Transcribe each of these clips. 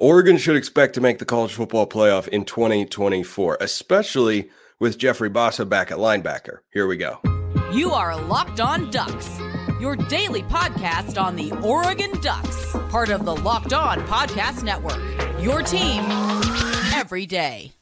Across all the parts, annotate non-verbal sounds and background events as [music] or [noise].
Oregon should expect to make the college football playoff in 2024, especially with Jeffrey Bassa back at linebacker. Here we go. You are Locked On Ducks, your daily podcast on the Oregon Ducks, part of the Locked On Podcast Network. Your team every day.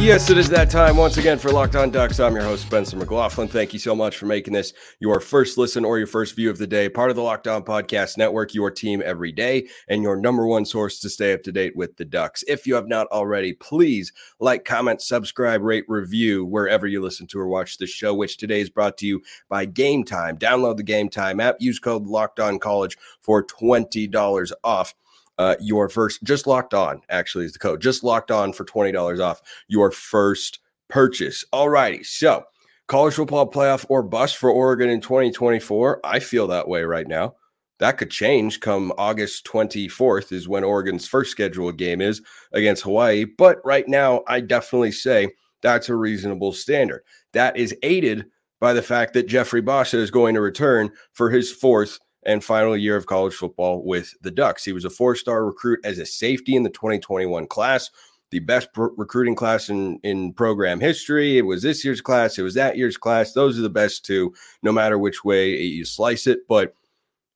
Yes, it is that time once again for Locked On Ducks. I'm your host, Spencer McLaughlin. Thank you so much for making this your first listen or your first view of the day. Part of the Locked On Podcast Network, your team every day, and your number one source to stay up to date with the Ducks. If you have not already, please like, comment, subscribe, rate, review wherever you listen to or watch the show, which today is brought to you by Game Time. Download the Game Time app, use code Locked On College for $20 off uh, your first just locked on actually is the code. Just locked on for $20 off your first purchase. All righty so college football playoff or bust for oregon in 2024 i feel that way right now. That could change come august 24th is when oregon's first scheduled game is against hawaii but right now i definitely say that's a reasonable standard. That is aided by the fact that jeffrey bassa is going to return for his fourth and final year of college football with the Ducks. He was a four star recruit as a safety in the 2021 class, the best recruiting class in, in program history. It was this year's class, it was that year's class. Those are the best two, no matter which way you slice it. But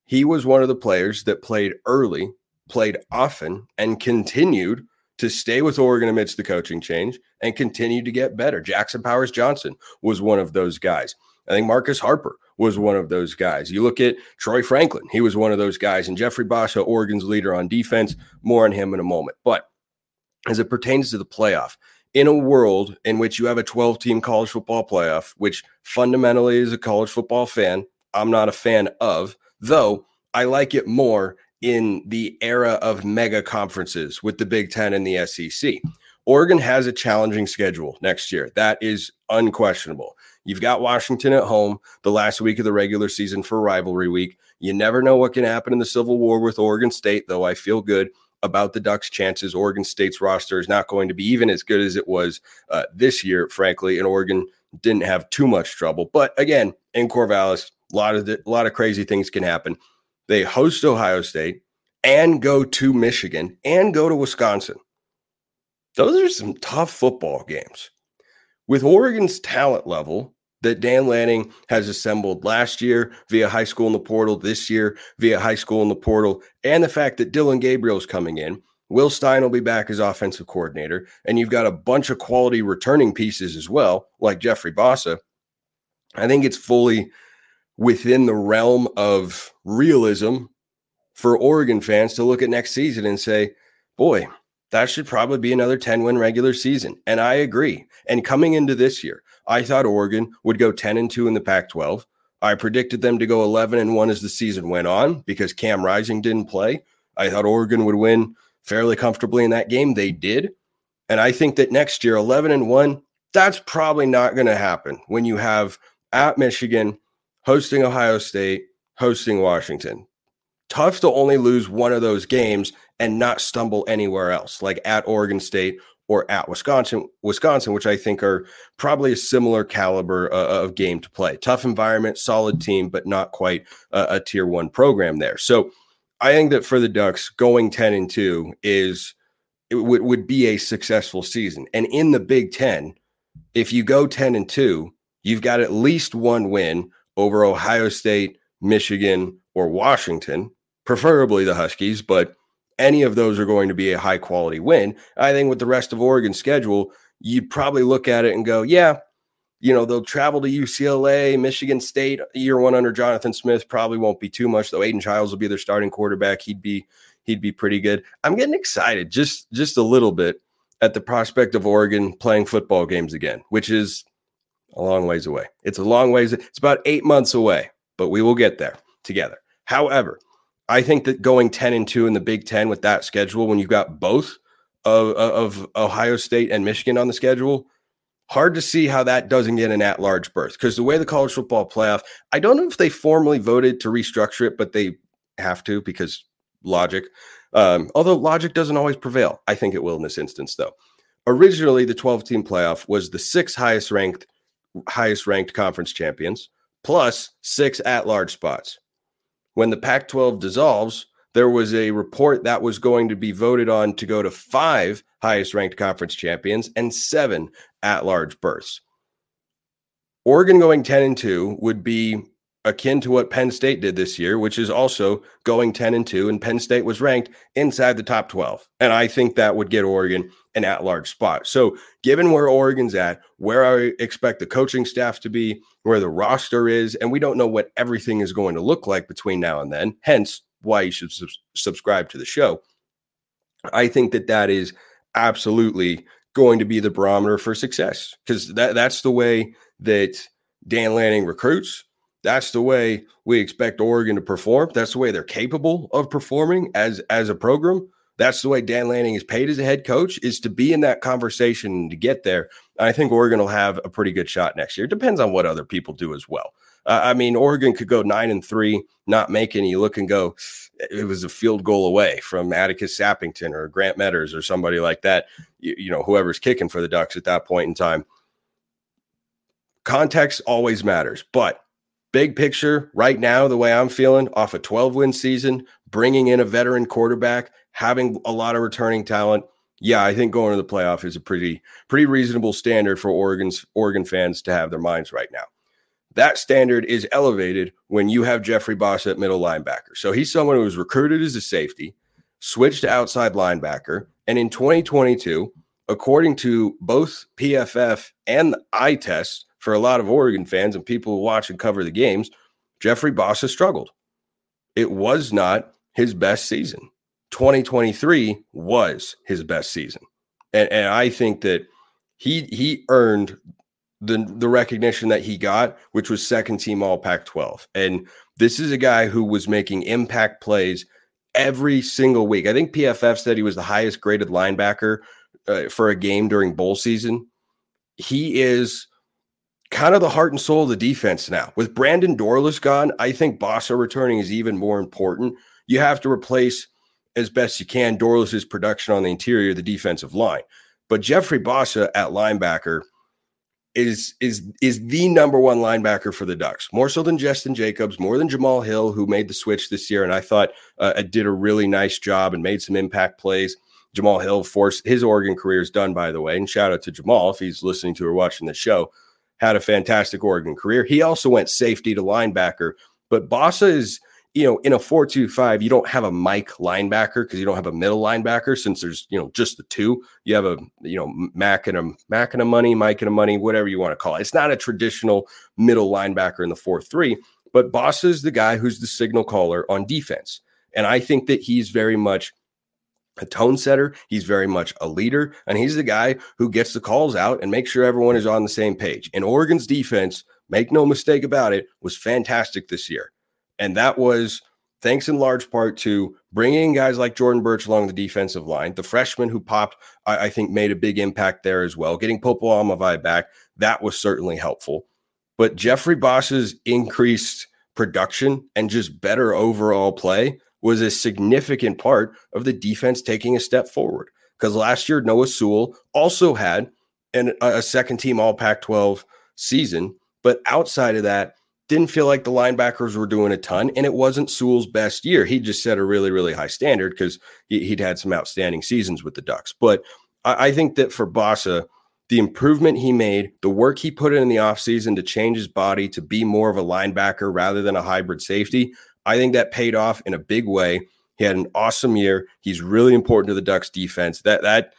he was one of the players that played early, played often, and continued to stay with Oregon amidst the coaching change and continue to get better. Jackson Powers Johnson was one of those guys. I think Marcus Harper was one of those guys. You look at Troy Franklin, he was one of those guys, and Jeffrey Bassa, Oregon's leader on defense. More on him in a moment. But as it pertains to the playoff, in a world in which you have a 12 team college football playoff, which fundamentally is a college football fan, I'm not a fan of, though I like it more in the era of mega conferences with the Big Ten and the SEC. Oregon has a challenging schedule next year. That is unquestionable. You've got Washington at home the last week of the regular season for rivalry week. You never know what can happen in the Civil War with Oregon State, though I feel good about the Ducks' chances. Oregon State's roster is not going to be even as good as it was uh, this year, frankly, and Oregon didn't have too much trouble. But again, in Corvallis, a lot of the, a lot of crazy things can happen. They host Ohio State and go to Michigan and go to Wisconsin. Those are some tough football games. With Oregon's talent level, that Dan Lanning has assembled last year via high school in the portal, this year via high school in the portal, and the fact that Dillon Gabriel's coming in. Will Stein will be back as offensive coordinator, and you've got a bunch of quality returning pieces as well, like Jeffrey Bassa. I think it's fully within the realm of realism for Oregon fans to look at next season and say, boy, that should probably be another 10 win regular season. And I agree. And coming into this year, I thought Oregon would go 10 and 2 in the Pac 12. I predicted them to go 11 and 1 as the season went on because Cam Rising didn't play. I thought Oregon would win fairly comfortably in that game. They did. And I think that next year, 11 and 1, that's probably not going to happen when you have at Michigan, hosting Ohio State, hosting Washington. Tough to only lose one of those games and not stumble anywhere else, like at Oregon State or at Wisconsin, Wisconsin, which I think are probably a similar caliber uh, of game to play. Tough environment, solid team, but not quite a, a tier one program there. So I think that for the Ducks, going 10 and 2 is it would, would be a successful season. And in the Big Ten, if you go 10 and 2, you've got at least one win over Ohio State, Michigan, or Washington, preferably the Huskies, but any of those are going to be a high quality win. I think with the rest of Oregon's schedule, you'd probably look at it and go, yeah, you know, they'll travel to UCLA, Michigan State, year one under Jonathan Smith probably won't be too much, though. Aidan Chiles will be their starting quarterback. He'd be he'd be pretty good. I'm getting excited just just a little bit at the prospect of Oregon playing football games again, which is a long ways away. It's a long ways. It's about eight months away, but we will get there together. However, I think that going 10 and 2 in the Big Ten with that schedule, when you've got both of, of Ohio State and Michigan on the schedule, hard to see how that doesn't get an at large berth. Because the way the college football playoff, I don't know if they formally voted to restructure it, but they have to because logic. Um, although logic doesn't always prevail. I think it will in this instance, though. Originally, the 12 team playoff was the six highest ranked, highest ranked conference champions plus six at large spots when the Pac 12 dissolves, there was a report that was going to be voted on to go to five highest ranked conference champions and seven at large berths. Oregon going 10 and 2 would be akin to what Penn State did this year, which is also going 10 and 2, and Penn State was ranked inside the top 12. And I think that would get Oregon an at large spot. So, given where Oregon's at, where I expect the coaching staff to be, where the roster is, and we don't know what everything is going to look like between now and then, hence why you should sub- subscribe to the show. I think that that is absolutely going to be the barometer for success because that, that's the way that Dan Lanning recruits. That's the way we expect Oregon to perform. That's the way they're capable of performing as as a program. That's the way Dan Lanning is paid as a head coach is to be in that conversation to get there. I think Oregon will have a pretty good shot next year. It Depends on what other people do as well. Uh, I mean, Oregon could go nine and three, not make any. You look and go, it was a field goal away from Atticus Sappington or Grant Metters or somebody like that. You, you know, whoever's kicking for the Ducks at that point in time. Context always matters, but big picture right now, the way I'm feeling off a 12 win season, bringing in a veteran quarterback, having a lot of returning talent. Yeah, I think going to the playoff is a pretty pretty reasonable standard for Oregon's Oregon fans to have their minds right now. That standard is elevated when you have Jeffrey Bassa at middle linebacker. So he's someone who was recruited as a safety, switched to outside linebacker, and in 2022, according to both PFF and the eye test, for a lot of Oregon fans and people who watch and cover the games, Jeffrey Boss has struggled. It was not his best season. 2023 was his best season. And, and I think that he he earned the the recognition that he got, which was second team all Pac 12. And this is a guy who was making impact plays every single week. I think PFF said he was the highest graded linebacker uh, for a game during bowl season. He is kind of the heart and soul of the defense now. With Brandon Dorlus gone, I think Bassa returning is even more important. You have to replace as best you can Dorlus's production on the interior, the defensive line. But Jeffrey Bassa at linebacker is is is the number one linebacker for the Ducks, more so than Jestin Jacobs, more than Jamal Hill, who made the switch this year, and I thought uh, did a really nice job and made some impact plays. Jamal Hill forced his Oregon career is done, by the way, and shout out to Jamal if he's listening to or watching the show had a fantastic Oregon career. He also went safety to linebacker, but Bassa is, you know, in a 4-2-5, you don't have a Mike linebacker because you don't have a middle linebacker since there's, you know, just the two. You have a, you know, Mac and a Mac and a money, Mike and a money, whatever you want to call it. It's not a traditional middle linebacker in the 4-3, but Bassa is the guy who's the signal caller on defense. And I think that he's very much a tone setter. He's very much a leader, and he's the guy who gets the calls out and makes sure everyone is on the same page. And Oregon's defense, make no mistake about it, was fantastic this year. And that was thanks in large part to bringing guys like Jordan Burch along the defensive line. The freshman who popped, I, I think, made a big impact there as well. Getting Popo Aumavae back, that was certainly helpful. But Jeffrey Bassa's increased production and just better overall play was a significant part of the defense taking a step forward. Because last year, Noah Sewell also had an, a second team All Pac 12 season. But outside of that, didn't feel like the linebackers were doing a ton. And it wasn't Sewell's best year. He just set a really, really high standard because he, would had some outstanding seasons with the Ducks. But I, think that for Bassa, the improvement he made, the work he put in the offseason to change his body to be more of a linebacker rather than a hybrid safety, I think that paid off in a big way. He had an awesome year. He's really important to the Ducks defense. That that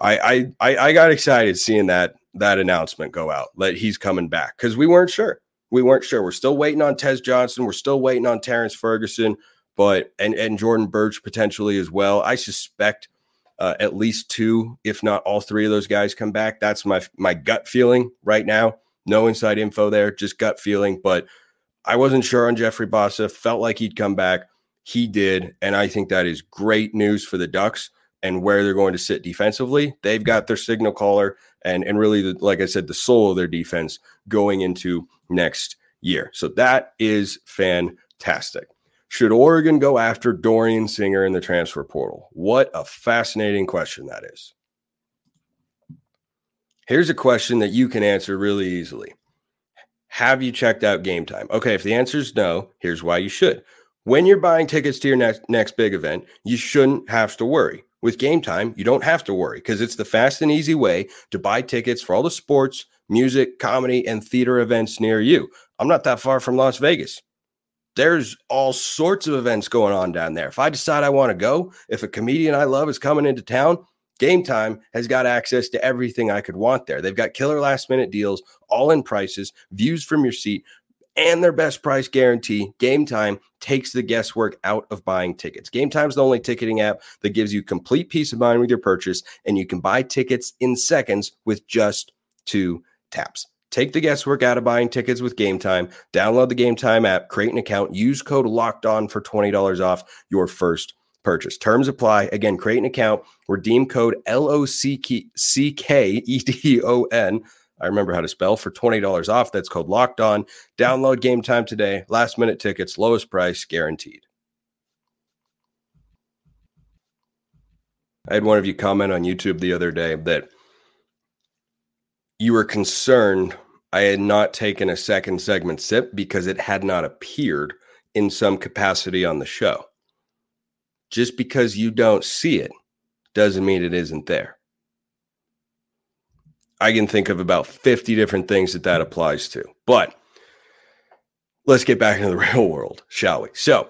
I I I got excited seeing that that announcement go out that he's coming back because we weren't sure. We weren't sure. We're still waiting on Tez Johnson. We're still waiting on Terrence Ferguson, but and and Jordan Burch potentially as well. I suspect uh, at least two, if not all three of those guys come back. That's my my gut feeling right now. No inside info there, just gut feeling. But I wasn't sure on Jeffrey Bassa, felt like he'd come back. He did. And I think that is great news for the Ducks and where they're going to sit defensively. They've got their signal caller and, and really, the, like I said, the soul of their defense going into next year. So that is fantastic. Should Oregon go after Dorian Singer in the transfer portal? What a fascinating question that is. Here's a question that you can answer really easily have you checked out game time? Okay, if the answer is no, here's why you should. When you're buying tickets to your next next big event, you shouldn't have to worry. With Game Time, you don't have to worry because it's the fast and easy way to buy tickets for all the sports, music, comedy, and theater events near you. I'm not that far from Las Vegas. There's all sorts of events going on down there. If I decide I want to go, if a comedian I love is coming into town, Game Time has got access to everything I could want there. They've got killer last minute deals, all in prices, views from your seat, and their best price guarantee. Game Time takes the guesswork out of buying tickets. Game Time is the only ticketing app that gives you complete peace of mind with your purchase, and you can buy tickets in seconds with just two taps. Take the guesswork out of buying tickets with Game Time. Download the Game Time app, create an account, use code locked on for $20 off your first purchase. Terms apply. Again, create an account, redeem code L O C K E D O N. I remember how to spell for $20 off. That's code locked on. Download game time today. Last minute tickets, lowest price guaranteed. I had one of you comment on YouTube the other day that you were concerned I had not taken a second segment sip because it had not appeared in some capacity on the show. Just because you don't see it doesn't mean it isn't there. I can think of about 50 different things that that applies to. But let's get back into the [laughs] real world, shall we? So,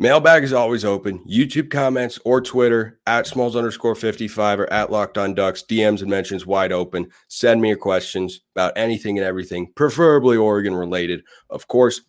Mailbag is always open. YouTube comments or Twitter at smalls underscore 55 or at locked on ducks. DMs and mentions wide open. Send me your questions about anything and everything, preferably Oregon related, of course.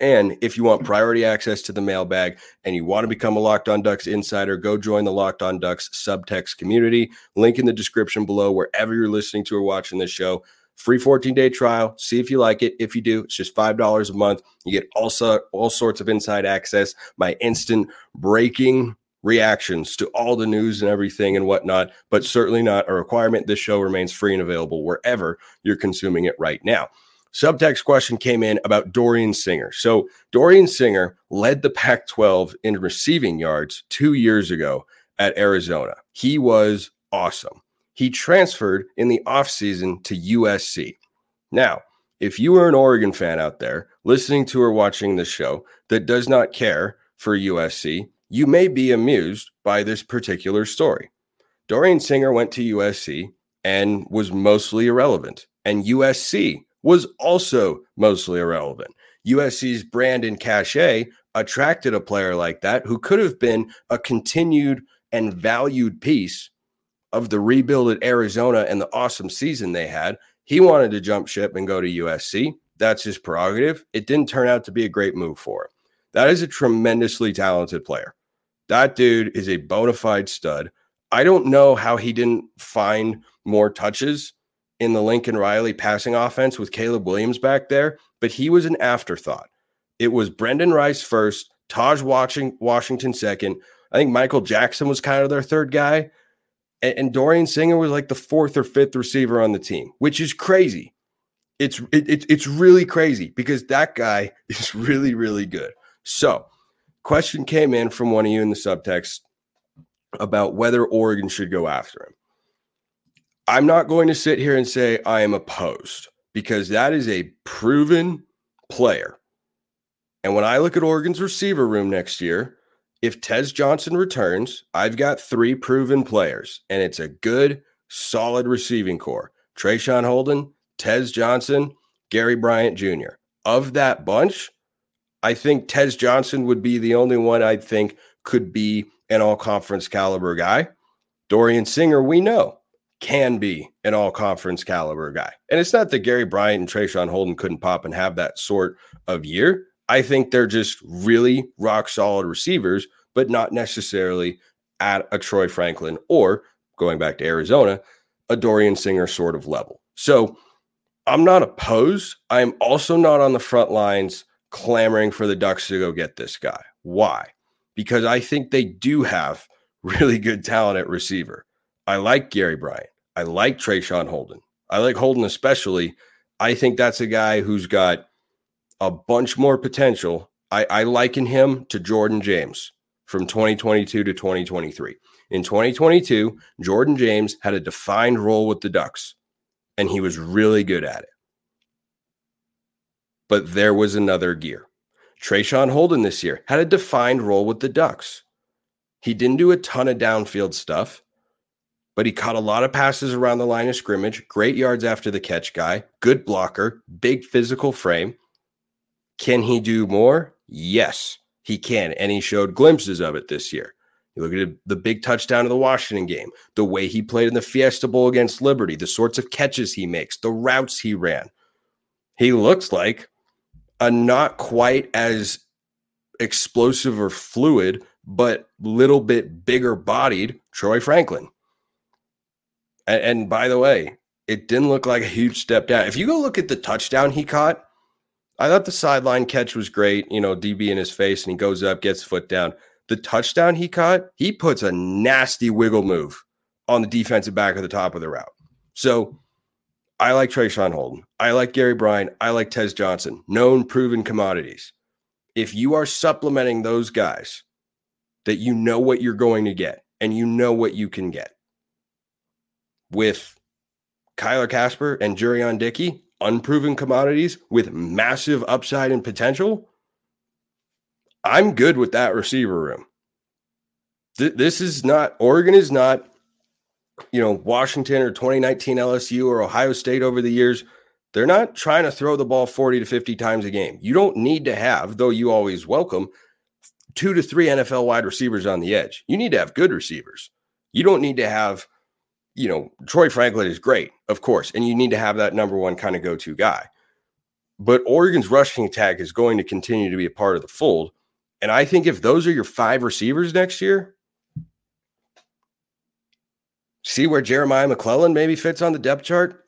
And if you want priority access to the mailbag and you want to become a Locked On Ducks insider, go join the Locked On Ducks subtext community. Link in the description below, wherever you're listening to or watching this show. Free 14 day trial. See if you like it. If you do, it's just $5 a month. You get also all sorts of inside access, my instant breaking reactions to all the news and everything and whatnot, but certainly not a requirement. This show remains free and available wherever you're consuming it right now. Subtext question came in about Dorian Singer. So, Dorian Singer led the Pac 12 in receiving yards two years ago at Arizona. He was awesome he transferred in the offseason to USC. Now, if you are an Oregon fan out there listening to or watching this show that does not care for USC, you may be amused by this particular story. Dorian Singer went to USC and was mostly irrelevant, and USC was also mostly irrelevant. USC's brand and cachet attracted a player like that who could have been a continued and valued piece of the rebuild at Arizona and the awesome season they had. He wanted to jump ship and go to USC. That's his prerogative. It didn't turn out to be a great move for him. That is a tremendously talented player. That dude is a bona fide stud. I don't know how he didn't find more touches in the Lincoln Riley passing offense with Caleb Williams back there, but he was an afterthought. It was Brenden Rice first, Tahj Washington second. I think Michael Jackson was kind of their third guy and, and Dorian Singer was like the fourth or fifth receiver on the team, which is crazy. It's it, it, it's really crazy because that guy [laughs] is really really good. So, question came in from one of you in the subtext about whether Oregon should go after him. I'm not going to sit here and say I am opposed because that is a proven player. And when I look at Oregon's receiver room next year, if Tez Johnson returns, I've got three proven players, and it's a good, solid receiving core. Traeshon Holden, Tez Johnson, Gary Bryant Jr. Of that bunch, I think Tez Johnson would be the only one I think could be an all conference caliber guy. Dorian Singer, we know, can be an all conference caliber guy. And it's not that Gary Bryant and Traeshon Holden couldn't pop and have that sort of year. I think they're just really rock solid receivers, but not necessarily at a Troy Franklin or going back to Arizona, a Dorian Singer sort of level. So I'm not opposed. I'm also not on the front lines clamoring for the Ducks to go get this guy. Why? Because I think they do have [laughs] really good talent at receiver. I like Gary Bryant. I like Traeshon Holden. I like Holden especially. I think that's a guy who's got a bunch more potential. I, I liken him to Jordan James from 2022 to 2023. In 2022, Jordan James had a defined role with the Ducks, and he was really good at it. But there was another gear. Traeshon Holden this year had a defined role with the Ducks. He didn't do a ton of downfield stuff, but he caught a lot of passes around the line of scrimmage, great yards after the catch guy, good blocker, big physical frame. Can he do more? Yes, he can. And he showed glimpses of it this year. You look at the big touchdown of the Washington game, the way he played in the Fiesta Bowl against Liberty, the sorts of catches he makes, the routes he ran. He looks like a not quite as explosive or fluid, but little bit bigger bodied Troy Franklin. And, and, by the way, it didn't look like a huge step down. If you go look at the touchdown he caught, I thought the sideline catch was great. You know, DB in his face, and he goes up, gets foot down. The touchdown he caught, he puts a nasty wiggle move on the defensive back of the top of the route. So I like Traeshon Holden. I like Gary Bryant. I like Tez Johnson, known proven commodities. If you are supplementing those guys that you know what you're going to get and you know what you can get with Kyler Kasper and Jurrion Dickey, unproven commodities with massive upside and potential, I'm good with that receiver room. Th- this is not, Oregon is not you know, Washington or 2019 LSU or Ohio State over the years, they're not trying to throw the ball 40 to 50 times a game. You don't need to have, though you always welcome, two to three NFL wide receivers on the edge. You need to have good receivers. You don't need to have, you know, Troy Franklin is great, of course, and you need to have that number one kind of go to guy. But Oregon's rushing attack is going to continue to be a part of the fold. And I think if those are your five receivers next year, see where Jeremiah McClellan maybe fits on the depth chart,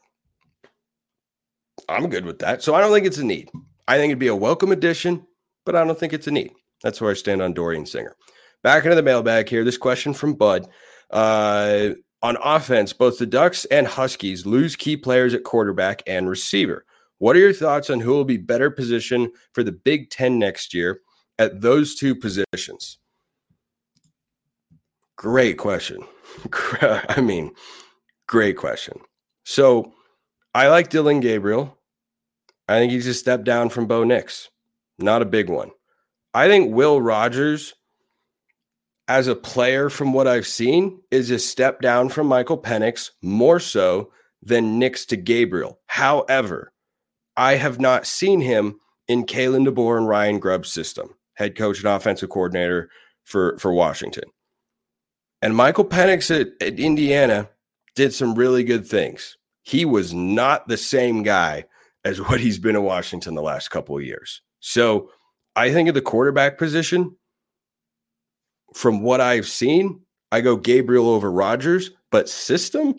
I'm good with that. So I don't think it's a need. I think it'd be a welcome addition, but I don't think it's a need. That's where I stand on Dorian Singer. Back into the mailbag here. This question from Bud. Uh, on offense, both the Ducks and Huskies lose key players at quarterback and receiver. What are your thoughts on who will be better positioned for the Big Ten next year at those two positions? Great question. [laughs] I mean, great question. So I like Dillon Gabriel. I think he's a step down from Bo Nix. Not a big one. I think Will Rogers, as a player, from what I've seen, is a step down from Michael Penix, more so than Nix to Gabriel. However, I have not seen him in Kalen DeBoer and Ryan Grubb's system, head coach and offensive coordinator for, for Washington. And Michael Penix at, at Indiana did some really good things. He was not the same guy as [laughs] what he's been in Washington the last couple of years. So I think of the quarterback position, from what I've seen, I go Gabriel over Rogers, but system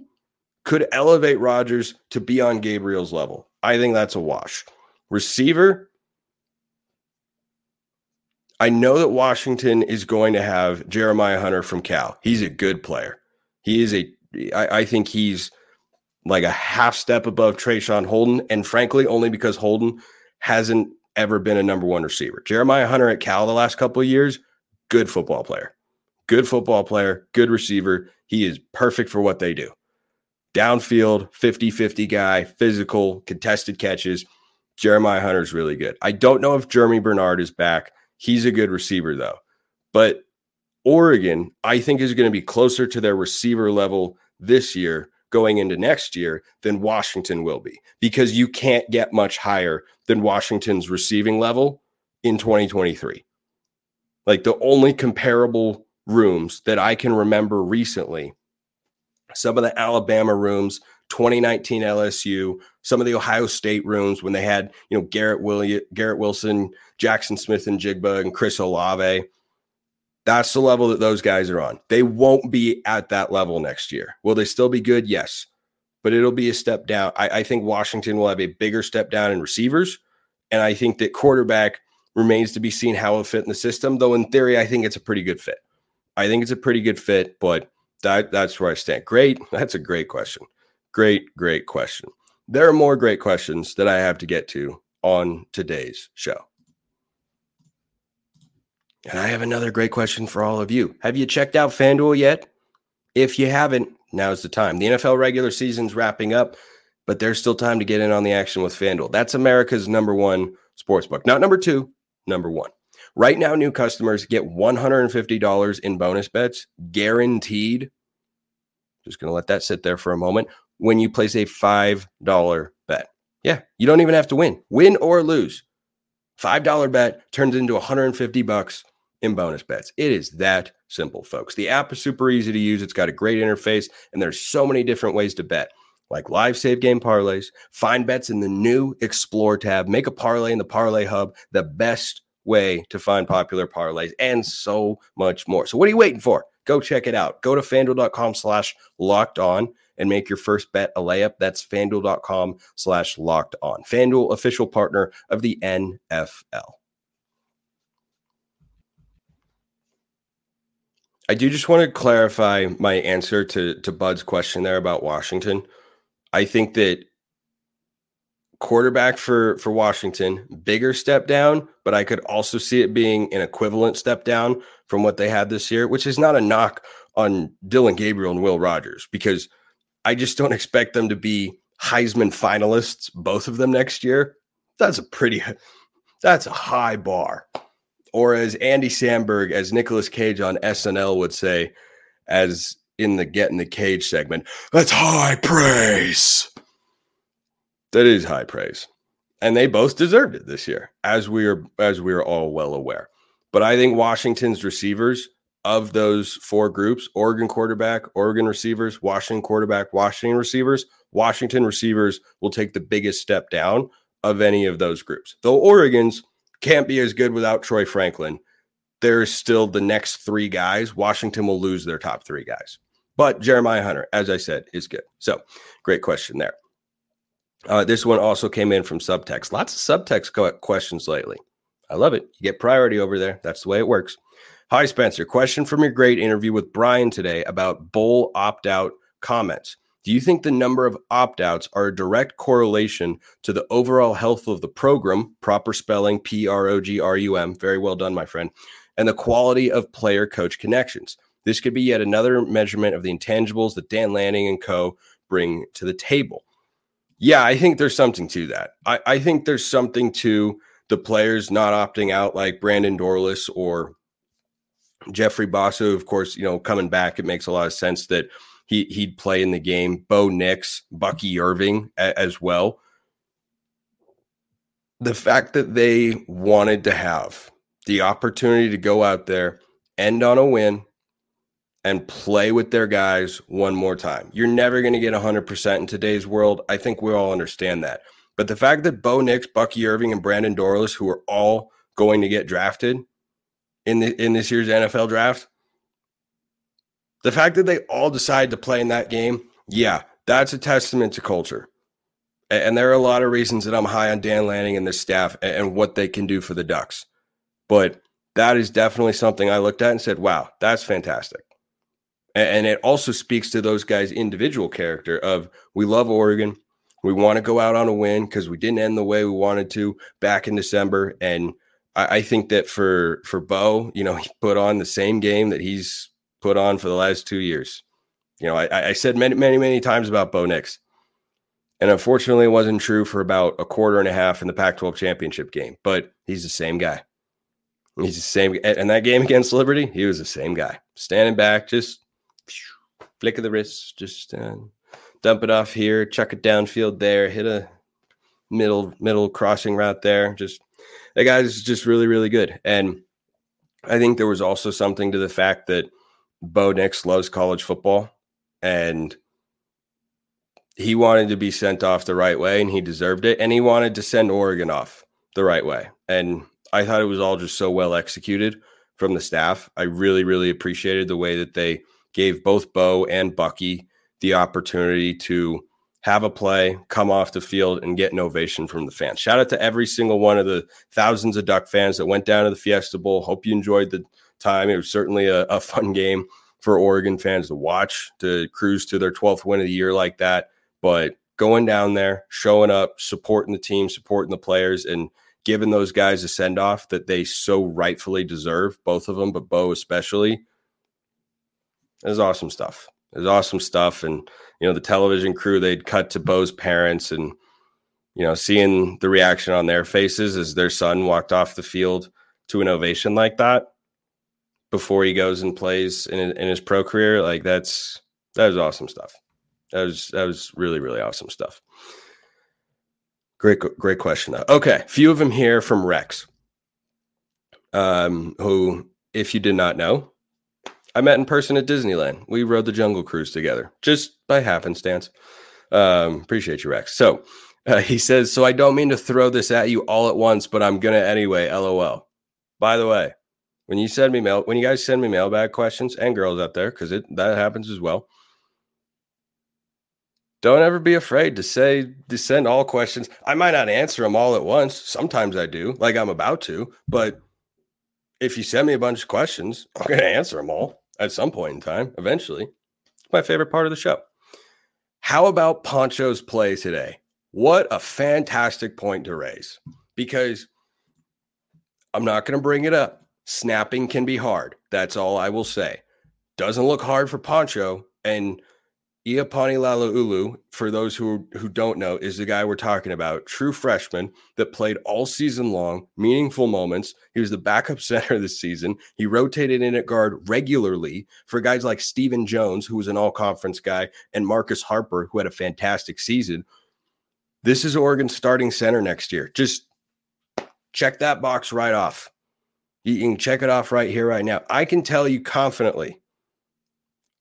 could elevate Rogers to be on Gabriel's level. I think that's a wash. Receiver, I know that Washington is going to have Jeremiah Hunter from Cal. He's a good player. He is a, I, I think he's like a half step above Traeshon Holden. And frankly, only because Holden hasn't ever been a number one receiver. Jeremiah Hunter at Cal the last couple of years, good football player. Good football player, good receiver. He is perfect for what they do. Downfield, 50 50 guy, physical, contested catches. Jeremiah Hunter's really good. I don't know if Germie Bernard is back. He's a good receiver, though. But Oregon, I think, is going to be closer to their receiver level this year going into next year than Washington will be because you can't get much higher than Washington's receiving level in 2023. Like the only comparable rooms that I can remember recently, some of the Alabama rooms, 2019 LSU, some of the Ohio State rooms when they had, you know, Garrett William, Garrett Wilson, Jackson Smith-Njigba, and Chris Olave. That's the level that those guys are on. They won't be at that level next year. Will they still be good? Yes. But it'll be a step down. I, I think Washington will have a bigger step down in receivers. And I think that quarterback remains to be seen how it'll fit in the system. Though in theory, I think it's a pretty good fit. I think it's a pretty good fit, but that that's where I stand. Great. [laughs] That's a great question. Great, great question. There are more great questions that I have to get to on today's show. And I have another great question for all of you. Have you checked out FanDuel yet? If you haven't, now's the time. The NFL regular season's wrapping up, but there's still time to get in on the action with FanDuel. That's America's number one sports book. Not number two, number one. Right now, new customers get $150 in bonus bets guaranteed. Just going to let that sit there for a moment. When you place a $5 bet. Yeah, you don't even have to win, win or lose. $5 bet turns into 150 bucks in bonus bets. It is that simple, folks. The app is super easy to use. It's got a great interface, and there's so many different ways to bet, like live save game parlays, find bets in the new Explore tab, make a parlay in the Parlay Hub, the best way to find popular parlays, and so much more. So what are you waiting for? Go check it out. Go to fanduel.com slash locked on and make your first bet a layup. That's fanduel.com slash locked on. Fanduel, official partner of the NFL. I do just want to clarify my answer to to Bud's question there about Washington. I think that quarterback for for Washington, bigger step down, but I could also see it being an equivalent step down from what they had this year, which is not a knock on Dillon Gabriel and Will Rogers because I just don't expect them to be Heisman finalists, both of them next year. That's a pretty that's a high bar. Or as Andy Samberg, as Nicolas Cage on SNL would say, as in the Get in the Cage segment, that's high praise. That is high praise. And they both deserved it this year, as we are as we are all well aware. But I think Washington's receivers of those four groups, Oregon quarterback, Oregon receivers, Washington quarterback, Washington receivers, Washington receivers will take the biggest step down of any of those groups. Though Oregon's can't be as good without Troy Franklin, there's still the next three guys. Washington will lose their top three guys. But Jeremiah Hunter, as I said, is good. So great question there. Uh, this one also came in from subtext. Lots of subtext questions lately. I love it. You get priority over there. That's the way it works. Hi, Spencer. Question from your great interview with Brian today about bowl opt out comments. Do you think the number of opt outs are a direct correlation to the overall health of the program? Proper spelling P R O G R U M. Very well done, my friend. And the quality of player coach connections. This could be yet another measurement of the intangibles that Dan Lanning and co bring to the table. Yeah, I think there's something to that. I, I think there's something to the players not opting out, like Brandon Dorlus or Jeffrey Bassa. Of course, you know, coming back, it makes a lot of sense that he he'd play in the game. Bo Nix, Bucky Irving a, as well. The fact that they wanted to have the opportunity to go out there, end on a win, and play with their guys one more time. You're never going to get 100% in today's world. I think we all understand that. But the fact that Bo Nix, Bucky Irving, and Brandon Dorlus, who are all going to get drafted in the in this year's NFL draft, the fact that they all decide to play in that game, yeah, that's a testament to culture. And there are a lot of reasons that I'm high on Dan Lanning and the staff and what they can do for the Ducks. But that is definitely something I looked at and said, wow, that's fantastic. And it also speaks to those guys' individual character of we love Oregon. We want to go out on a win because we didn't end the way we wanted to back in December. And I, I think that for for Bo, you know, [laughs] he put on the same game that he's put on for the last two years. You know, I, I said many, many, many times about Bo Nix. And unfortunately, it wasn't true for about a quarter and a half in the Pac 12 championship game, but he's the same guy. He's the same. And that game against Liberty, he was the same guy. Standing back, just flick of the wrist, just uh, dump it off here, chuck it downfield there, hit a middle middle crossing route there. Just that guy's just really really good, and I think there was also something to the fact that Bo Nix loves college football, and he wanted to be sent off the right way, and he deserved it, and he wanted to send Oregon off the right way, and I thought it was all just so well executed from the staff. I really really appreciated the way that they gave both Bo and Bucky the opportunity to have a play, come off the field, and get an ovation from the fans. Shout out to every single one of the thousands of Duck fans that went down to the Fiesta Bowl. Hope you enjoyed the time. It was certainly a, a fun game for Oregon fans to watch, to cruise to their 12th win of the year like that. But going down there, showing up, supporting the team, supporting the players, and giving those guys a send off that they so rightfully deserve, both of them, but Bo especially it was awesome stuff. It was awesome stuff. And, you know, the television crew, they'd cut to Bo's parents and, you know, seeing the reaction on their faces as their son walked off the field to an ovation like that before he goes and plays in, in his pro career, like that's that was awesome stuff. That was that was really really awesome stuff. Great great question though. Okay, few of them here from Rex, um, who, if you did not know, I met in person at Disneyland. We rode the Jungle Cruise together, just by happenstance. Um, appreciate you, Rex. So uh, he says, so I don't mean to throw this at you all at once, but I'm gonna anyway. LOL. By the way, when you send me mail, when you guys send me mailbag questions and girls out there, because it that happens as well. Don't ever be afraid to say to send all questions. I might not answer them all at once. Sometimes I do, like I'm about to, but if you send me a bunch of questions, I'm going to answer them all at some point in time, eventually. It's my favorite part of the show. How about Poncho's play today? What a fantastic point to raise because I'm not going to bring it up. Snapping can be hard. That's all I will say. Doesn't look hard for Poncho. And Iapani Laloulu, for those who who don't know, is the guy we're talking about. True freshman that played all season long, meaningful moments. He was the backup [laughs] center this season. He rotated in at guard regularly for guys like Stephen Jones, who was an all conference guy, and Marcus Harper, who had a fantastic season. This is Oregon's starting center next year. Just check that box right off. You can check it off right here, right now. I can tell you confidently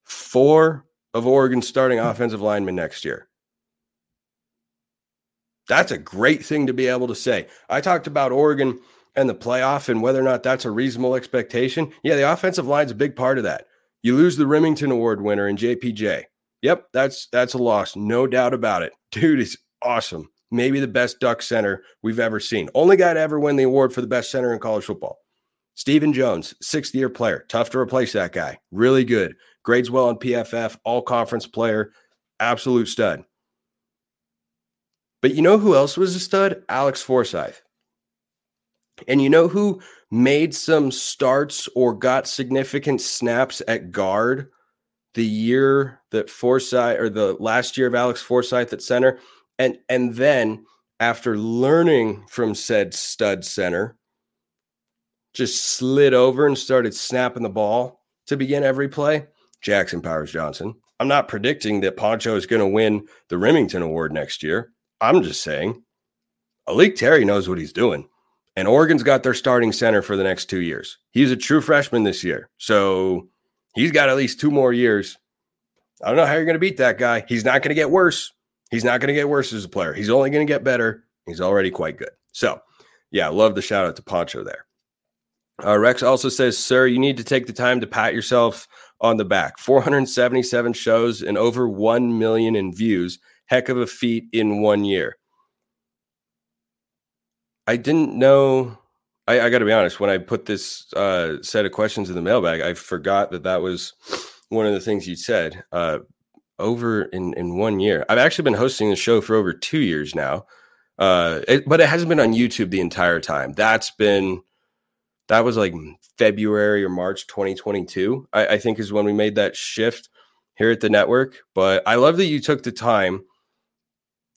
four of Oregon's starting offensive linemen next year. That's a great thing to be able to say. I talked about Oregon and the playoff and whether or not that's a reasonable expectation. Yeah, the offensive line's a big part of that. You lose the Rimington Award winner in JPJ. Yep, that's that's a loss, no doubt about it. Dude is awesome. Maybe the best duck center we've ever seen. Only guy to ever win the award for the best center in college football. Stephen Jones, sixth year player. Tough to replace that guy. Really good grades well in PFF, all conference player, absolute stud. But you know who else was a stud? Alex Forsyth. And you know who made some starts or got significant snaps at guard the year that Forsyth or the last year of Alex Forsyth at center? And and then after learning from said stud center, just slid over and started snapping the ball to begin every play. Jackson Powers Johnson. I'm not predicting that Poncho is going to win the Rimington Award next year. I'm just saying A'lique Terry knows what he's doing. And Oregon's got their starting center for the next two years. He's a true freshman this year. So he's got at least two more years. I don't know how you're going to beat that guy. He's not going to get worse. He's not going to get worse as a player. He's only going to get better. He's already quite good. So, yeah, love the shout out to Poncho there. Uh, Rex also says, Sir, you need to take the time to pat yourself on the back. 477 shows and over 1 million in views. Heck of a feat in one year. I didn't know. I, I got to be honest. When I put this uh, set of questions in the mailbag, I forgot that that was one of the things you said. Uh, over in in one year, I've actually been hosting the show for over two years now, uh, it, but it hasn't been on YouTube the entire time. That's been that was like February or March 2022, I, I, think is when we made that shift here at the network. But I love that you took the time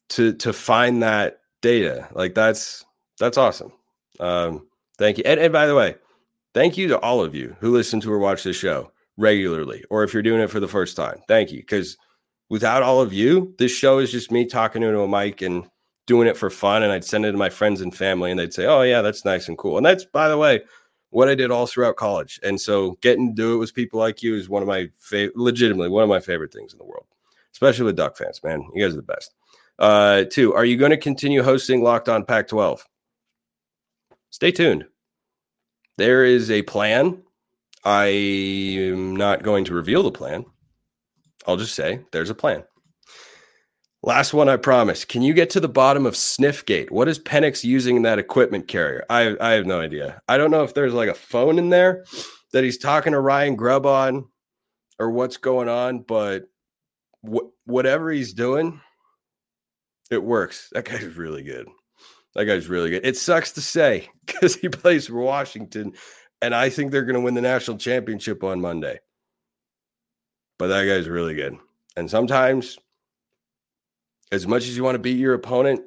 to to find that data. Like that's that's awesome. Um, thank you. And, and by the way, thank you to all of you who listen to or watch this show regularly, or if you're doing it for the first time. Thank you. Because without all of you, this show is just me talking into a mic and doing it for fun. And I'd send it to my friends and family, and they'd say, "Oh yeah, that's nice and cool." And that's by the way what I did all throughout college. And so getting to do it with people like you is one of my favorite, legitimately one of my favorite things in the world, especially with Duck fans, man. You guys are the best. Uh, two, are you going to continue hosting Locked On Pac 12? Stay tuned. There is a plan. I am not going to reveal the plan. I'll just say there's a plan. Last one, I promise. Can you get to the bottom of Sniffgate? What is Penix using in that equipment carrier? I, I have no idea. I don't know if there's like a phone in there that he's talking to Ryan Grubb on or what's going on, but wh- whatever he's doing, it works. That guy's really good. That guy's really good. It sucks to say [laughs] because he plays for Washington, and I think they're going to win the national championship on Monday. But that guy's really good. And sometimes as much as you want to beat your opponent,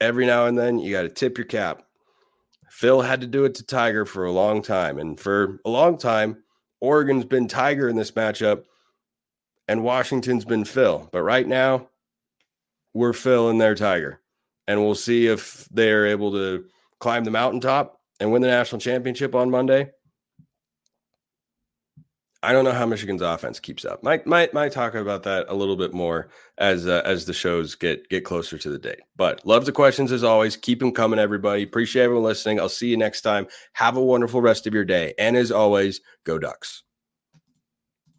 every now and then you got to tip your cap Phil had to do it to Tiger for a long time. And for a long time, Oregon's been Tiger in this matchup and Washington's been Phil. But right now, we're Phil and they're Tiger. And we'll see if they're able to climb the mountaintop and win the national championship on Monday. I don't know how Michigan's offense keeps up. Might might might talk about that a little bit more as uh, as the shows get get closer to the date. But love the questions as always. Keep them coming, everybody. Appreciate everyone listening. I'll see you next time. Have a wonderful rest of your day, and as always, go Ducks.